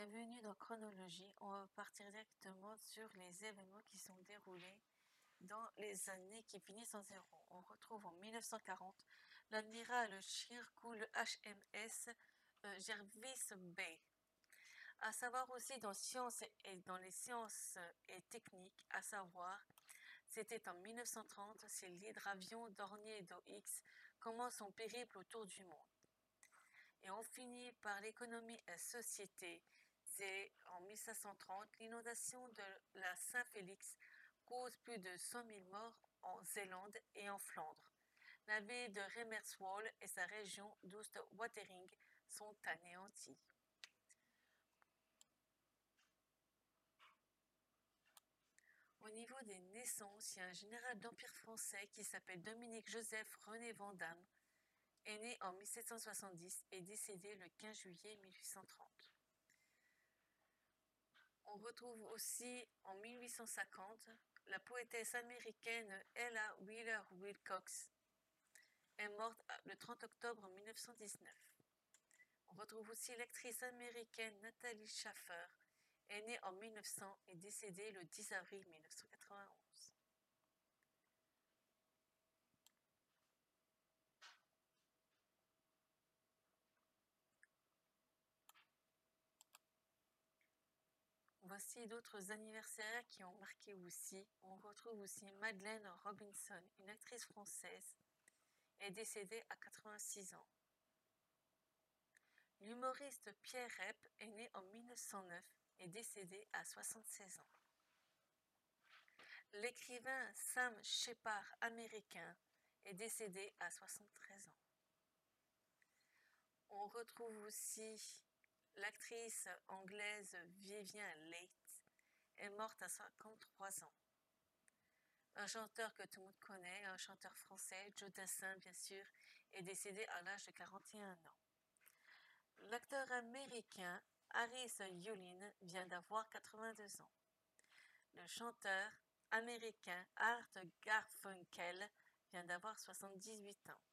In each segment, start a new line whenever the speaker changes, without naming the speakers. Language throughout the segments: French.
Bienvenue dans Chronologie. On va partir directement sur les événements qui sont déroulés dans les années qui finissent en zéro. On retrouve en 1940 l'amiral Chirkou, le HMS euh, Jervis Bay. À savoir aussi dans sciences et dans les sciences et techniques, à savoir, c'était en 1930, c'est l'hydravion Dornier d'OX commence son périple autour du monde. Et on finit par l'économie et société. En 1530, l'inondation de la Saint-Félix cause plus de 100 000 morts en Zélande et en Flandre. La ville de Remerswall et sa région d'Oostwatering sont anéanties. Au niveau des naissances, il y a un général d'Empire français qui s'appelle Dominique Joseph René Vandamme, est né en 1770 et décédé le 15 juillet 1830. On retrouve aussi en 1850 la poétesse américaine Ella Wheeler Wilcox est morte le 30 octobre 1919. On retrouve aussi l'actrice américaine Nathalie Schaffer est née en 1900 et décédée le 10 avril 1991. D'autres anniversaires qui ont marqué aussi. On retrouve aussi Madeleine Robinson, une actrice française, est décédée à 86 ans. L'humoriste Pierre Rep est né en 1909 et décédé à 76 ans. L'écrivain Sam Shepard américain est décédé à 73 ans. On retrouve aussi L'actrice anglaise Vivian Leigh est morte à 53 ans. Un chanteur que tout le monde connaît, un chanteur français, Joe Dassin bien sûr, est décédé à l'âge de 41 ans. L'acteur américain Harris Yulin vient d'avoir 82 ans. Le chanteur américain Art Garfunkel vient d'avoir 78 ans.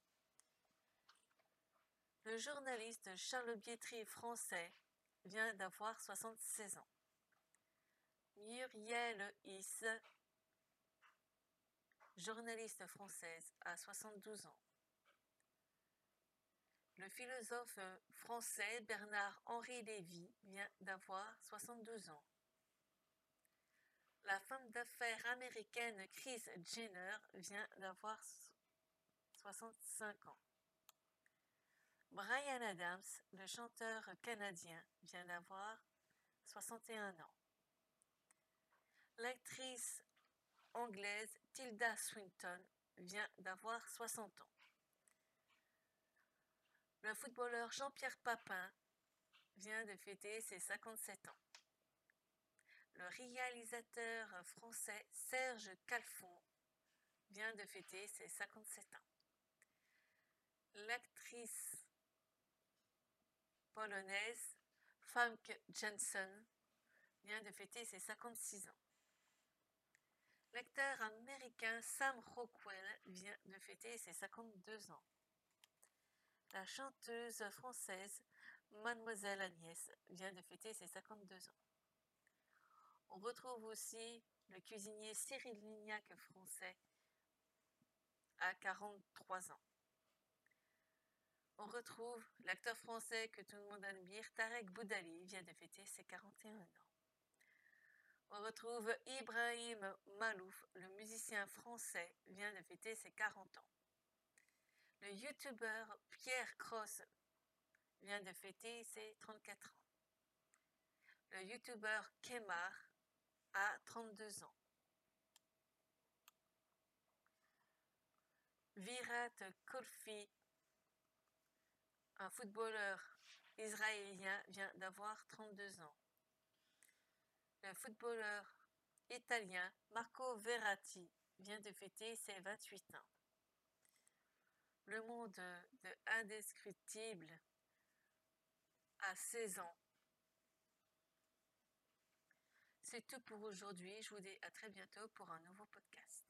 Le journaliste Charles Bietri français vient d'avoir 76 ans. Muriel Is, journaliste française, a 72 ans. Le philosophe français Bernard-Henri Lévy vient d'avoir 72 ans. La femme d'affaires américaine Chris Jenner vient d'avoir 65 ans. Brian Adams, le chanteur canadien, vient d'avoir 61 ans. L'actrice anglaise Tilda Swinton vient d'avoir 60 ans. Le footballeur Jean-Pierre Papin vient de fêter ses 57 ans. Le réalisateur français Serge Calfon vient de fêter ses 57 ans. L'actrice polonaise Famke Jensen vient de fêter ses 56 ans. L'acteur américain Sam Rockwell vient de fêter ses 52 ans. La chanteuse française Mademoiselle Agnès vient de fêter ses 52 ans. On retrouve aussi le cuisinier Cyril Lignac français à 43 ans on retrouve l'acteur français que tout le monde admire, Tarek Boudali, vient de fêter ses 41 ans. On retrouve Ibrahim Malouf, le musicien français, vient de fêter ses 40 ans. Le youtubeur Pierre Cross vient de fêter ses 34 ans. Le youtubeur Kemar a 32 ans. Virat Kolfi un footballeur israélien vient d'avoir 32 ans. Le footballeur italien Marco Verratti vient de fêter ses 28 ans. Le monde de Indescriptible a 16 ans. C'est tout pour aujourd'hui. Je vous dis à très bientôt pour un nouveau podcast.